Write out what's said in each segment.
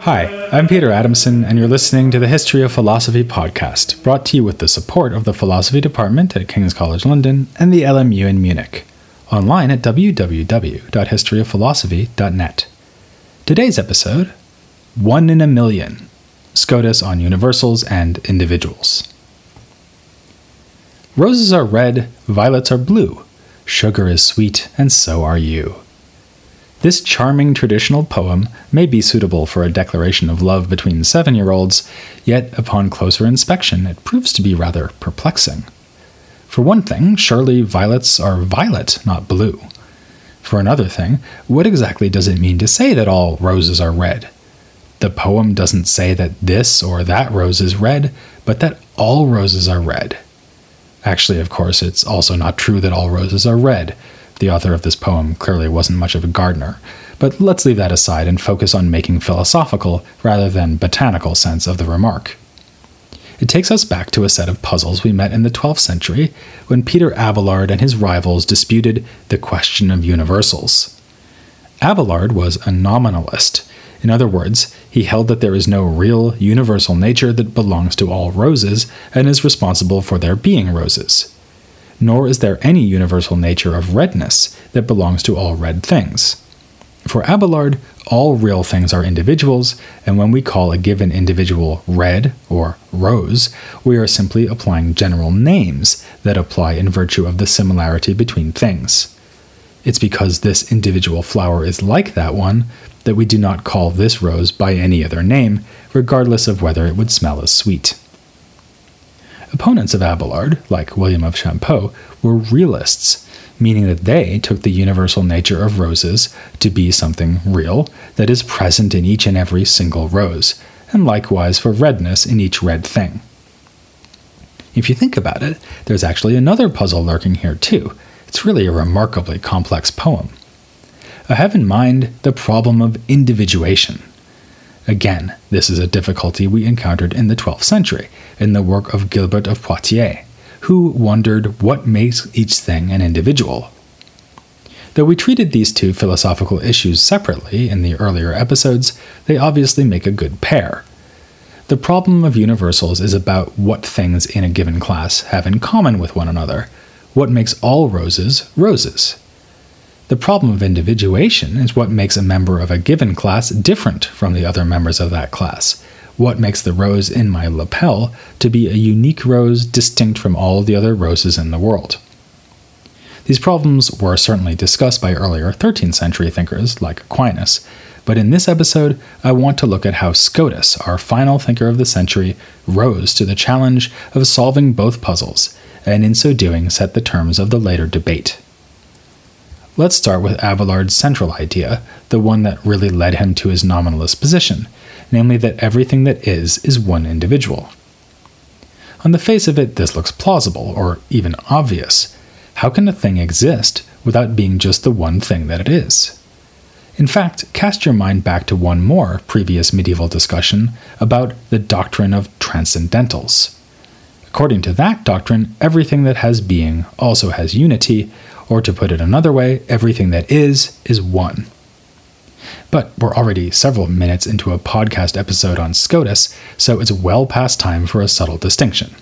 Hi, I'm Peter Adamson, and you're listening to the History of Philosophy podcast, brought to you with the support of the Philosophy Department at King's College London and the LMU in Munich, online at www.historyofphilosophy.net. Today's episode One in a Million Scotus on Universals and Individuals. Roses are red, violets are blue, sugar is sweet, and so are you. This charming traditional poem may be suitable for a declaration of love between seven year olds, yet upon closer inspection it proves to be rather perplexing. For one thing, surely violets are violet, not blue. For another thing, what exactly does it mean to say that all roses are red? The poem doesn't say that this or that rose is red, but that all roses are red. Actually, of course, it's also not true that all roses are red. The author of this poem clearly wasn't much of a gardener, but let's leave that aside and focus on making philosophical rather than botanical sense of the remark. It takes us back to a set of puzzles we met in the 12th century when Peter Abelard and his rivals disputed the question of universals. Abelard was a nominalist. In other words, he held that there is no real universal nature that belongs to all roses and is responsible for their being roses nor is there any universal nature of redness that belongs to all red things. For Abelard, all real things are individuals, and when we call a given individual red or rose, we are simply applying general names that apply in virtue of the similarity between things. It's because this individual flower is like that one that we do not call this rose by any other name, regardless of whether it would smell as sweet. Opponents of Abelard, like William of Champeaux, were realists, meaning that they took the universal nature of roses to be something real that is present in each and every single rose, and likewise for redness in each red thing. If you think about it, there's actually another puzzle lurking here too. It's really a remarkably complex poem. I have in mind the problem of individuation. Again, this is a difficulty we encountered in the 12th century in the work of Gilbert of Poitiers, who wondered what makes each thing an individual. Though we treated these two philosophical issues separately in the earlier episodes, they obviously make a good pair. The problem of universals is about what things in a given class have in common with one another, what makes all roses roses. The problem of individuation is what makes a member of a given class different from the other members of that class. What makes the rose in my lapel to be a unique rose distinct from all the other roses in the world? These problems were certainly discussed by earlier 13th century thinkers like Aquinas, but in this episode, I want to look at how Scotus, our final thinker of the century, rose to the challenge of solving both puzzles, and in so doing set the terms of the later debate. Let's start with Abelard's central idea, the one that really led him to his nominalist position, namely that everything that is is one individual. On the face of it, this looks plausible, or even obvious. How can a thing exist without being just the one thing that it is? In fact, cast your mind back to one more previous medieval discussion about the doctrine of transcendentals. According to that doctrine, everything that has being also has unity, or to put it another way, everything that is, is one. But we're already several minutes into a podcast episode on Scotus, so it's well past time for a subtle distinction.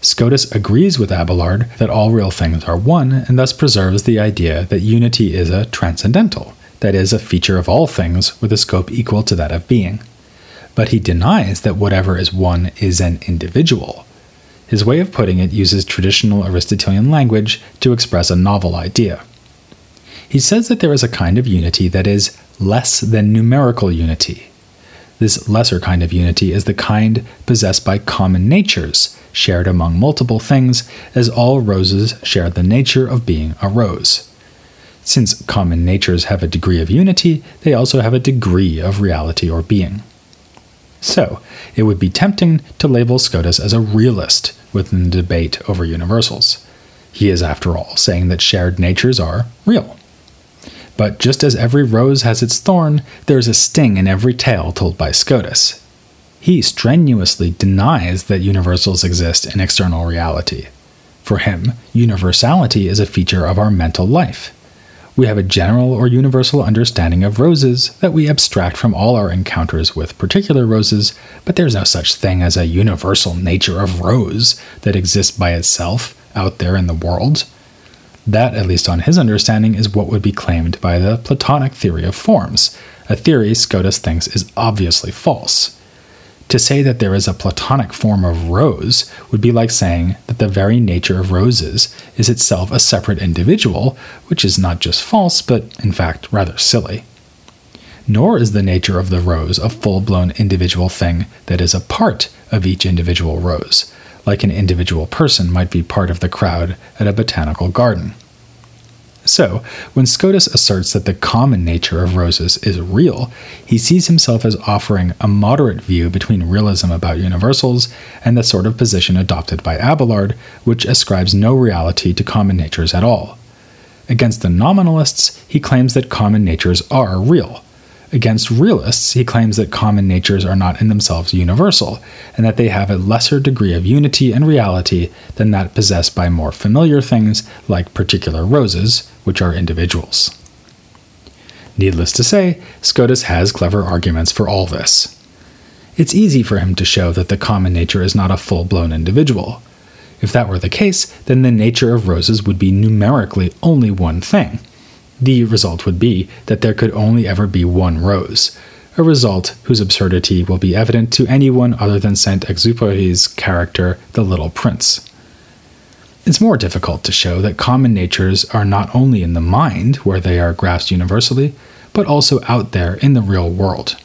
Scotus agrees with Abelard that all real things are one, and thus preserves the idea that unity is a transcendental, that is, a feature of all things with a scope equal to that of being. But he denies that whatever is one is an individual, his way of putting it uses traditional Aristotelian language to express a novel idea. He says that there is a kind of unity that is less than numerical unity. This lesser kind of unity is the kind possessed by common natures, shared among multiple things, as all roses share the nature of being a rose. Since common natures have a degree of unity, they also have a degree of reality or being. So, it would be tempting to label Scotus as a realist within the debate over universals. He is, after all, saying that shared natures are real. But just as every rose has its thorn, there is a sting in every tale told by Scotus. He strenuously denies that universals exist in external reality. For him, universality is a feature of our mental life. We have a general or universal understanding of roses that we abstract from all our encounters with particular roses, but there's no such thing as a universal nature of rose that exists by itself out there in the world. That, at least on his understanding, is what would be claimed by the Platonic theory of forms, a theory Scotus thinks is obviously false. To say that there is a Platonic form of rose would be like saying that the very nature of roses is itself a separate individual, which is not just false, but in fact rather silly. Nor is the nature of the rose a full blown individual thing that is a part of each individual rose, like an individual person might be part of the crowd at a botanical garden. So, when Scotus asserts that the common nature of roses is real, he sees himself as offering a moderate view between realism about universals and the sort of position adopted by Abelard, which ascribes no reality to common natures at all. Against the nominalists, he claims that common natures are real, Against realists, he claims that common natures are not in themselves universal, and that they have a lesser degree of unity and reality than that possessed by more familiar things like particular roses, which are individuals. Needless to say, Scotus has clever arguments for all this. It's easy for him to show that the common nature is not a full blown individual. If that were the case, then the nature of roses would be numerically only one thing the result would be that there could only ever be one rose, a result whose absurdity will be evident to anyone other than Saint Exupéry's character, the Little Prince. It's more difficult to show that common natures are not only in the mind, where they are grasped universally, but also out there in the real world.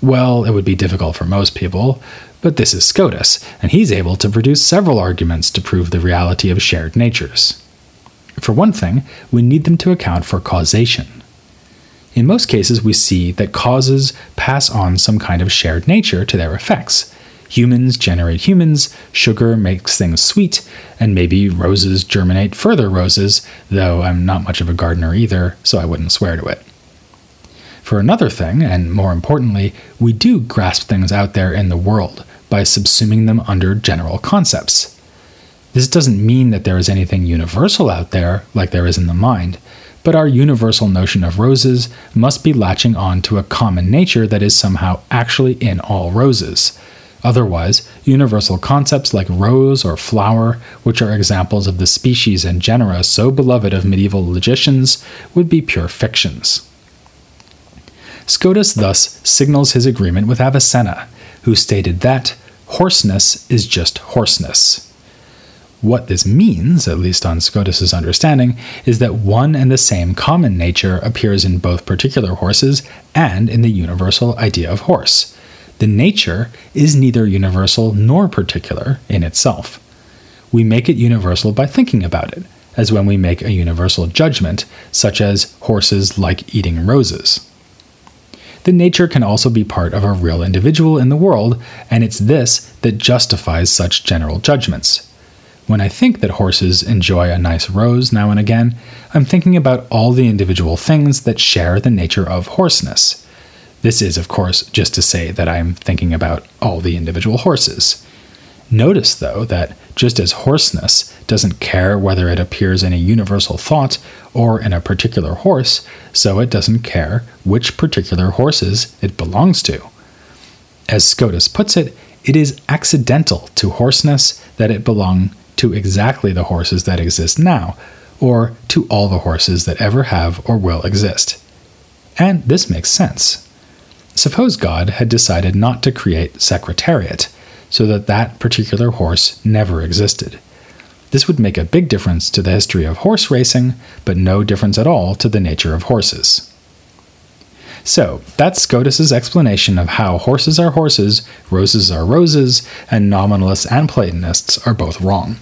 Well, it would be difficult for most people, but this is Scotus, and he's able to produce several arguments to prove the reality of shared natures. For one thing, we need them to account for causation. In most cases, we see that causes pass on some kind of shared nature to their effects. Humans generate humans, sugar makes things sweet, and maybe roses germinate further roses, though I'm not much of a gardener either, so I wouldn't swear to it. For another thing, and more importantly, we do grasp things out there in the world by subsuming them under general concepts. This doesn't mean that there is anything universal out there, like there is in the mind, but our universal notion of roses must be latching on to a common nature that is somehow actually in all roses. Otherwise, universal concepts like rose or flower, which are examples of the species and genera so beloved of medieval logicians, would be pure fictions. Scotus thus signals his agreement with Avicenna, who stated that horseness is just horseness. What this means, at least on Scotus's understanding, is that one and the same common nature appears in both particular horses and in the universal idea of horse. The nature is neither universal nor particular in itself. We make it universal by thinking about it, as when we make a universal judgment, such as horses like eating roses. The nature can also be part of a real individual in the world, and it's this that justifies such general judgments. When I think that horses enjoy a nice rose now and again, I'm thinking about all the individual things that share the nature of horseness. This is, of course, just to say that I'm thinking about all the individual horses. Notice, though, that just as horseness doesn't care whether it appears in a universal thought or in a particular horse, so it doesn't care which particular horses it belongs to. As Scotus puts it, it is accidental to horseness that it belong to exactly the horses that exist now, or to all the horses that ever have or will exist. And this makes sense. Suppose God had decided not to create Secretariat, so that that particular horse never existed. This would make a big difference to the history of horse racing, but no difference at all to the nature of horses. So, that's Scotus's explanation of how horses are horses, roses are roses, and nominalists and Platonists are both wrong.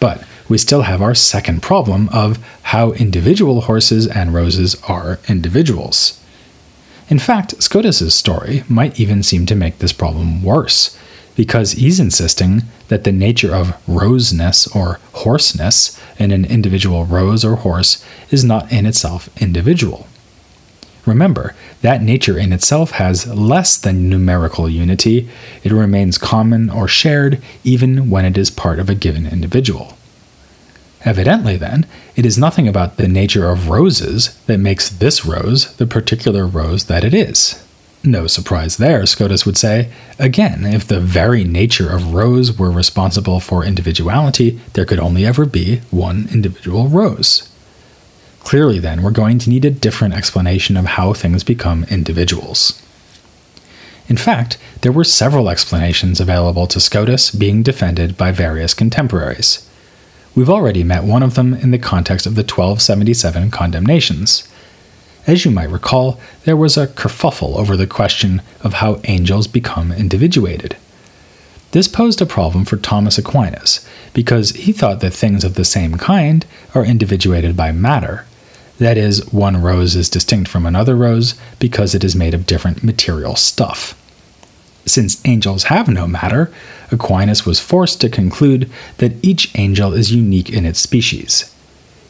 But we still have our second problem of how individual horses and roses are individuals. In fact, Scotus's story might even seem to make this problem worse, because he's insisting that the nature of roseness or horseness in an individual rose or horse is not in itself individual. Remember, that nature in itself has less than numerical unity, it remains common or shared even when it is part of a given individual. Evidently, then, it is nothing about the nature of roses that makes this rose the particular rose that it is. No surprise there, Scotus would say. Again, if the very nature of rose were responsible for individuality, there could only ever be one individual rose. Clearly, then, we're going to need a different explanation of how things become individuals. In fact, there were several explanations available to Scotus being defended by various contemporaries. We've already met one of them in the context of the 1277 condemnations. As you might recall, there was a kerfuffle over the question of how angels become individuated. This posed a problem for Thomas Aquinas, because he thought that things of the same kind are individuated by matter. That is, one rose is distinct from another rose because it is made of different material stuff. Since angels have no matter, Aquinas was forced to conclude that each angel is unique in its species.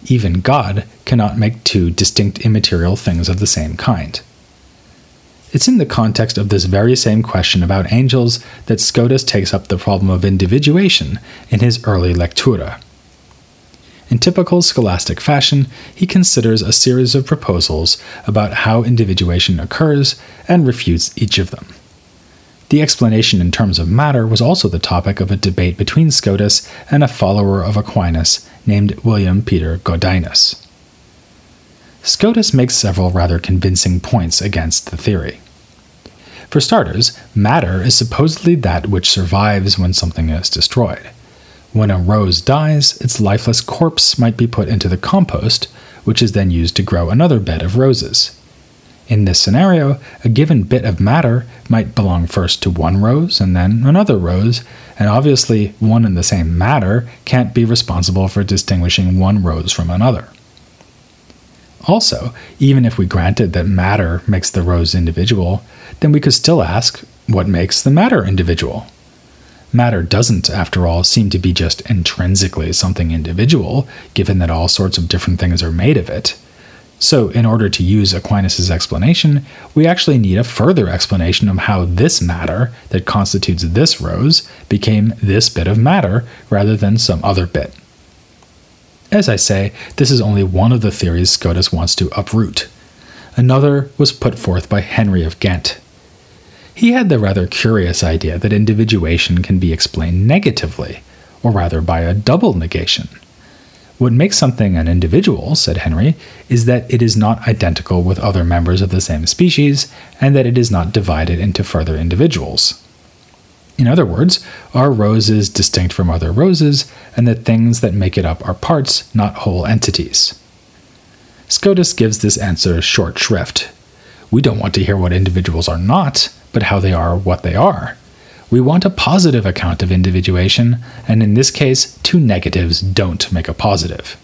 Even God cannot make two distinct immaterial things of the same kind. It's in the context of this very same question about angels that Scotus takes up the problem of individuation in his early Lectura. In typical scholastic fashion, he considers a series of proposals about how individuation occurs and refutes each of them. The explanation in terms of matter was also the topic of a debate between Scotus and a follower of Aquinas named William Peter Godinus. Scotus makes several rather convincing points against the theory. For starters, matter is supposedly that which survives when something is destroyed. When a rose dies, its lifeless corpse might be put into the compost, which is then used to grow another bed of roses. In this scenario, a given bit of matter might belong first to one rose and then another rose, and obviously one and the same matter can't be responsible for distinguishing one rose from another. Also, even if we granted that matter makes the rose individual, then we could still ask what makes the matter individual? Matter doesn't, after all, seem to be just intrinsically something individual, given that all sorts of different things are made of it. So, in order to use Aquinas' explanation, we actually need a further explanation of how this matter that constitutes this rose became this bit of matter rather than some other bit. As I say, this is only one of the theories Scotus wants to uproot. Another was put forth by Henry of Ghent. He had the rather curious idea that individuation can be explained negatively, or rather by a double negation. What makes something an individual, said Henry, is that it is not identical with other members of the same species, and that it is not divided into further individuals. In other words, our rose is distinct from other roses, and the things that make it up are parts, not whole entities. Scotus gives this answer short shrift. We don't want to hear what individuals are not, but how they are what they are. We want a positive account of individuation, and in this case, two negatives don't make a positive.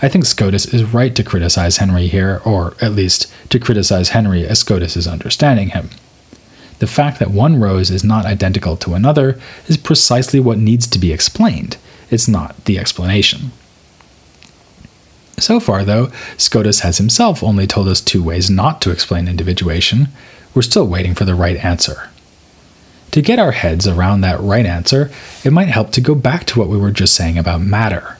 I think Scotus is right to criticize Henry here, or at least to criticize Henry as Scotus is understanding him. The fact that one rose is not identical to another is precisely what needs to be explained, it's not the explanation. So far, though, Scotus has himself only told us two ways not to explain individuation. We're still waiting for the right answer. To get our heads around that right answer, it might help to go back to what we were just saying about matter.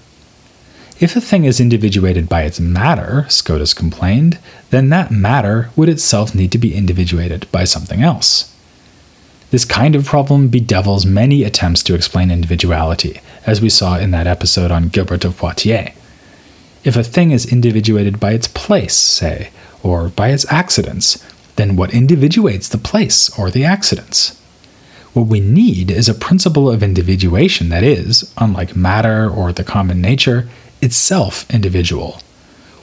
If a thing is individuated by its matter, Scotus complained, then that matter would itself need to be individuated by something else. This kind of problem bedevils many attempts to explain individuality, as we saw in that episode on Gilbert of Poitiers. If a thing is individuated by its place, say, or by its accidents, then what individuates the place or the accidents? What we need is a principle of individuation that is, unlike matter or the common nature, itself individual.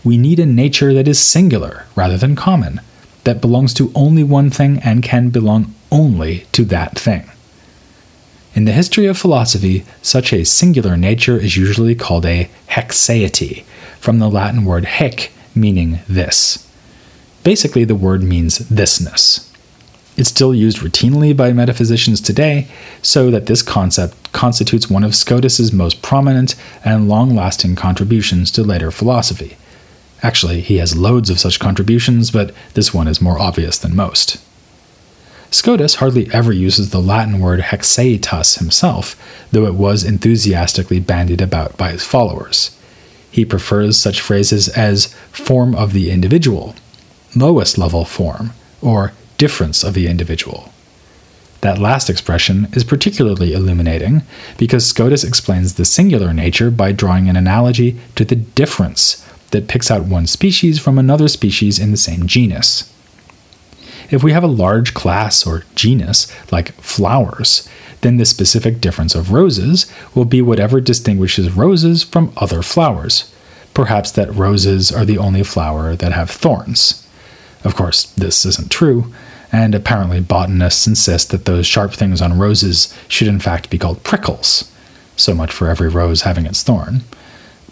We need a nature that is singular rather than common, that belongs to only one thing and can belong only to that thing. In the history of philosophy, such a singular nature is usually called a haecceity, from the Latin word haec, meaning this. Basically, the word means thisness. It's still used routinely by metaphysicians today, so that this concept constitutes one of Scotus's most prominent and long lasting contributions to later philosophy. Actually, he has loads of such contributions, but this one is more obvious than most. Scotus hardly ever uses the Latin word haecceitas himself, though it was enthusiastically bandied about by his followers. He prefers such phrases as form of the individual, lowest level form, or difference of the individual. That last expression is particularly illuminating because Scotus explains the singular nature by drawing an analogy to the difference that picks out one species from another species in the same genus. If we have a large class or genus, like flowers, then the specific difference of roses will be whatever distinguishes roses from other flowers. Perhaps that roses are the only flower that have thorns. Of course, this isn't true, and apparently botanists insist that those sharp things on roses should in fact be called prickles. So much for every rose having its thorn.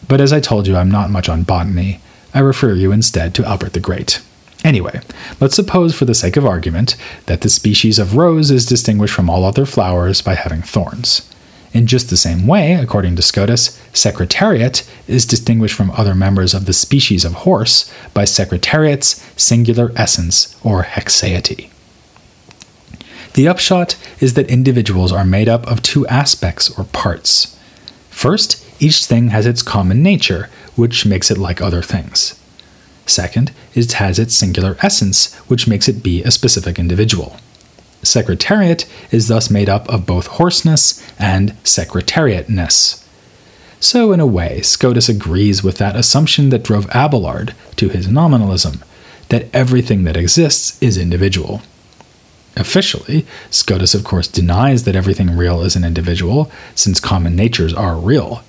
But as I told you, I'm not much on botany. I refer you instead to Albert the Great. Anyway, let's suppose, for the sake of argument, that the species of rose is distinguished from all other flowers by having thorns. In just the same way, according to Scotus, secretariat is distinguished from other members of the species of horse by secretariat's singular essence or haecceity. The upshot is that individuals are made up of two aspects or parts. First, each thing has its common nature, which makes it like other things. Second, it has its singular essence, which makes it be a specific individual. Secretariat is thus made up of both horseness and secretariatness. So, in a way, Scotus agrees with that assumption that drove Abelard to his nominalism that everything that exists is individual. Officially, Scotus, of course, denies that everything real is an individual, since common natures are real.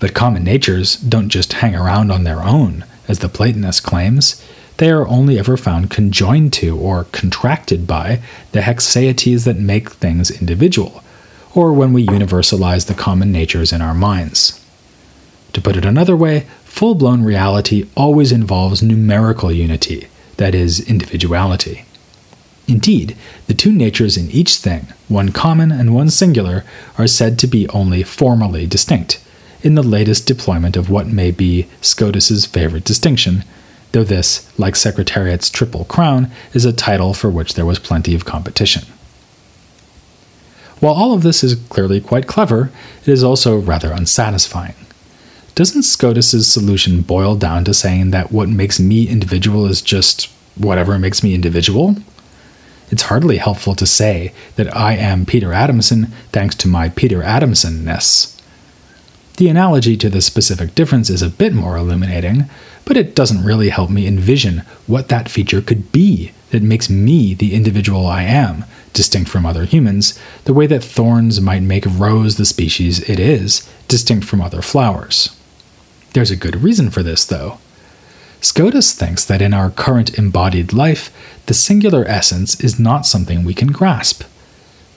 But common natures don't just hang around on their own, as the Platonist claims. They are only ever found conjoined to or contracted by the haecceities that make things individual, or when we universalize the common natures in our minds. To put it another way, full blown reality always involves numerical unity, that is, individuality. Indeed, the two natures in each thing, one common and one singular, are said to be only formally distinct, in the latest deployment of what may be Scotus's favorite distinction, though this, like Secretariat's Triple Crown, is a title for which there was plenty of competition. While all of this is clearly quite clever, it is also rather unsatisfying. Doesn't Scotus's solution boil down to saying that what makes me individual is just whatever makes me individual? It's hardly helpful to say that I am Peter Adamson thanks to my Peter Adamsonness. The analogy to the specific difference is a bit more illuminating, but it doesn't really help me envision what that feature could be that makes me the individual I am, distinct from other humans, the way that thorns might make rose the species it is, distinct from other flowers. There's a good reason for this, though. Scotus thinks that in our current embodied life, the singular essence is not something we can grasp.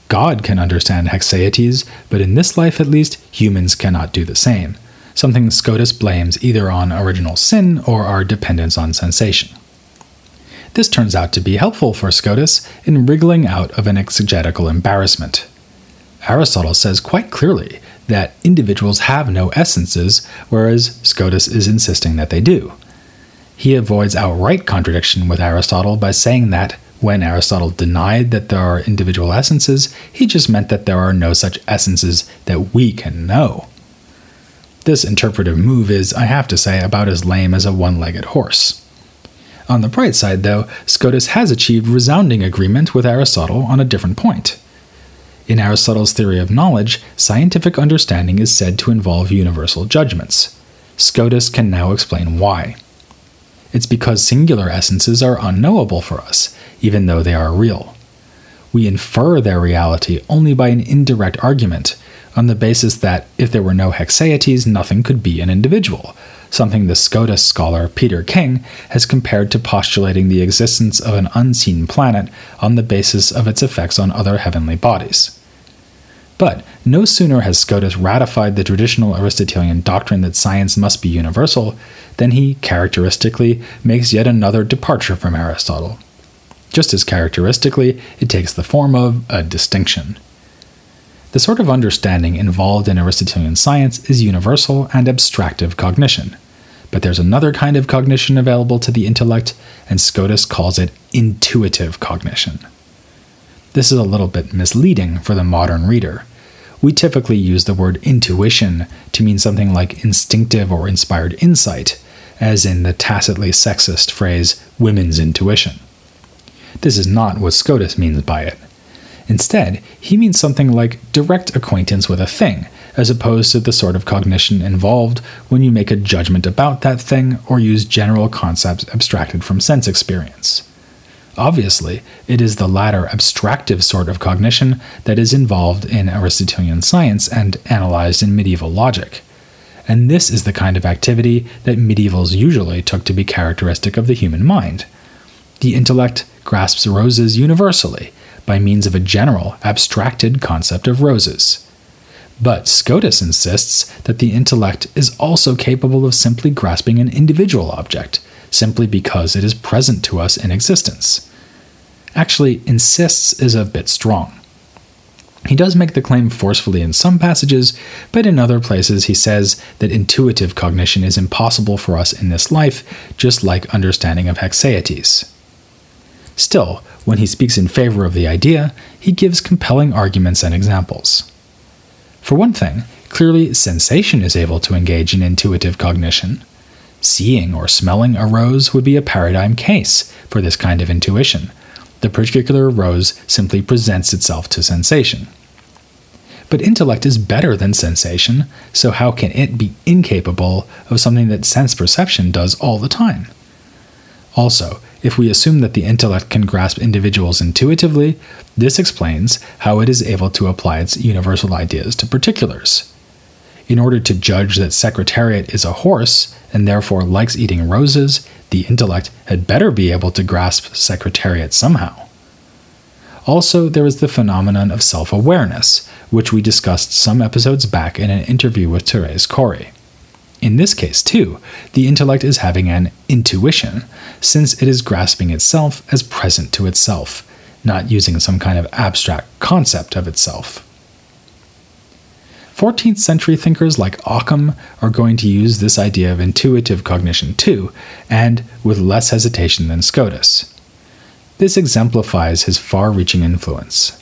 God can understand haecceities, but in this life at least, humans cannot do the same, something Scotus blames either on original sin or our dependence on sensation. This turns out to be helpful for Scotus in wriggling out of an exegetical embarrassment. Aristotle says quite clearly that individuals have no essences, whereas Scotus is insisting that they do. He avoids outright contradiction with Aristotle by saying that, when Aristotle denied that there are individual essences, he just meant that there are no such essences that we can know. This interpretive move is, I have to say, about as lame as a one legged horse. On the bright side, though, Scotus has achieved resounding agreement with Aristotle on a different point. In Aristotle's theory of knowledge, scientific understanding is said to involve universal judgments. Scotus can now explain why. It's because singular essences are unknowable for us, even though they are real. We infer their reality only by an indirect argument, on the basis that if there were no haecceities, nothing could be an individual, something the Scotus scholar Peter King has compared to postulating the existence of an unseen planet on the basis of its effects on other heavenly bodies. But no sooner has Scotus ratified the traditional Aristotelian doctrine that science must be universal than he characteristically makes yet another departure from Aristotle. Just as characteristically, it takes the form of a distinction. The sort of understanding involved in Aristotelian science is universal and abstractive cognition. But there's another kind of cognition available to the intellect, and Scotus calls it intuitive cognition. This is a little bit misleading for the modern reader. We typically use the word intuition to mean something like instinctive or inspired insight, as in the tacitly sexist phrase women's intuition. This is not what Scotus means by it. Instead, he means something like direct acquaintance with a thing, as opposed to the sort of cognition involved when you make a judgment about that thing or use general concepts abstracted from sense experience. Obviously, it is the latter abstractive sort of cognition that is involved in Aristotelian science and analyzed in medieval logic. And this is the kind of activity that medievals usually took to be characteristic of the human mind. The intellect grasps roses universally by means of a general, abstracted concept of roses. But Scotus insists that the intellect is also capable of simply grasping an individual object, simply because it is present to us in existence. Actually, insists is a bit strong. He does make the claim forcefully in some passages, but in other places he says that intuitive cognition is impossible for us in this life, just like understanding of haecceities. Still, when he speaks in favor of the idea, he gives compelling arguments and examples. For one thing, clearly sensation is able to engage in intuitive cognition. Seeing or smelling a rose would be a paradigm case for this kind of intuition. The particular rose simply presents itself to sensation. But intellect is better than sensation, so how can it be incapable of something that sense perception does all the time? Also, if we assume that the intellect can grasp individuals intuitively, this explains how it is able to apply its universal ideas to particulars. In order to judge that Secretariat is a horse and therefore likes eating roses, the intellect had better be able to grasp Secretariat somehow. Also, there is the phenomenon of self awareness, which we discussed some episodes back in an interview with Therese Cory. In this case, too, the intellect is having an intuition, since it is grasping itself as present to itself, not using some kind of abstract concept of itself. 14th century thinkers like Occam are going to use this idea of intuitive cognition too, and with less hesitation than Scotus. This exemplifies his far reaching influence.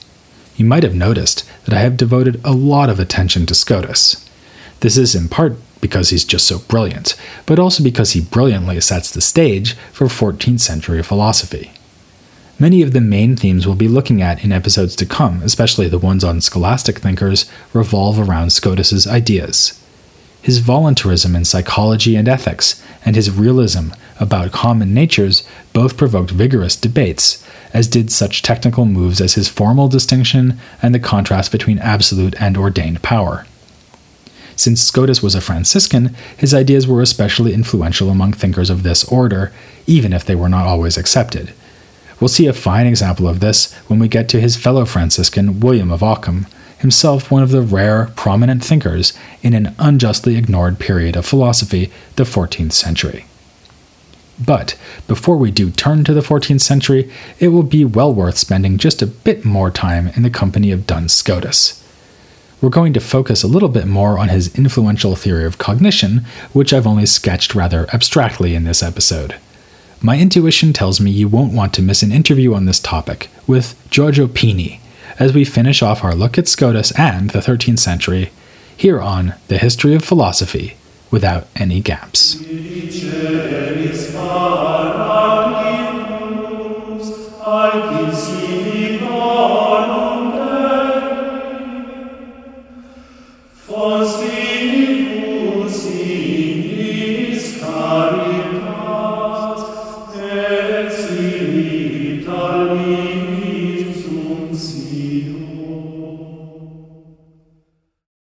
You might have noticed that I have devoted a lot of attention to Scotus. This is in part because he's just so brilliant, but also because he brilliantly sets the stage for 14th century philosophy. Many of the main themes we'll be looking at in episodes to come, especially the ones on scholastic thinkers, revolve around Scotus's ideas. His voluntarism in psychology and ethics, and his realism about common natures both provoked vigorous debates, as did such technical moves as his formal distinction and the contrast between absolute and ordained power. Since Scotus was a Franciscan, his ideas were especially influential among thinkers of this order, even if they were not always accepted. We'll see a fine example of this when we get to his fellow Franciscan, William of Ockham, himself one of the rare, prominent thinkers in an unjustly ignored period of philosophy, the 14th century. But before we do turn to the 14th century, it will be well worth spending just a bit more time in the company of Duns Scotus we're going to focus a little bit more on his influential theory of cognition, which I've only sketched rather abstractly in this episode. My intuition tells me you won't want to miss an interview on this topic with Giorgio Pini as we finish off our look at Scotus and the 13th century here on The History of Philosophy without any gaps.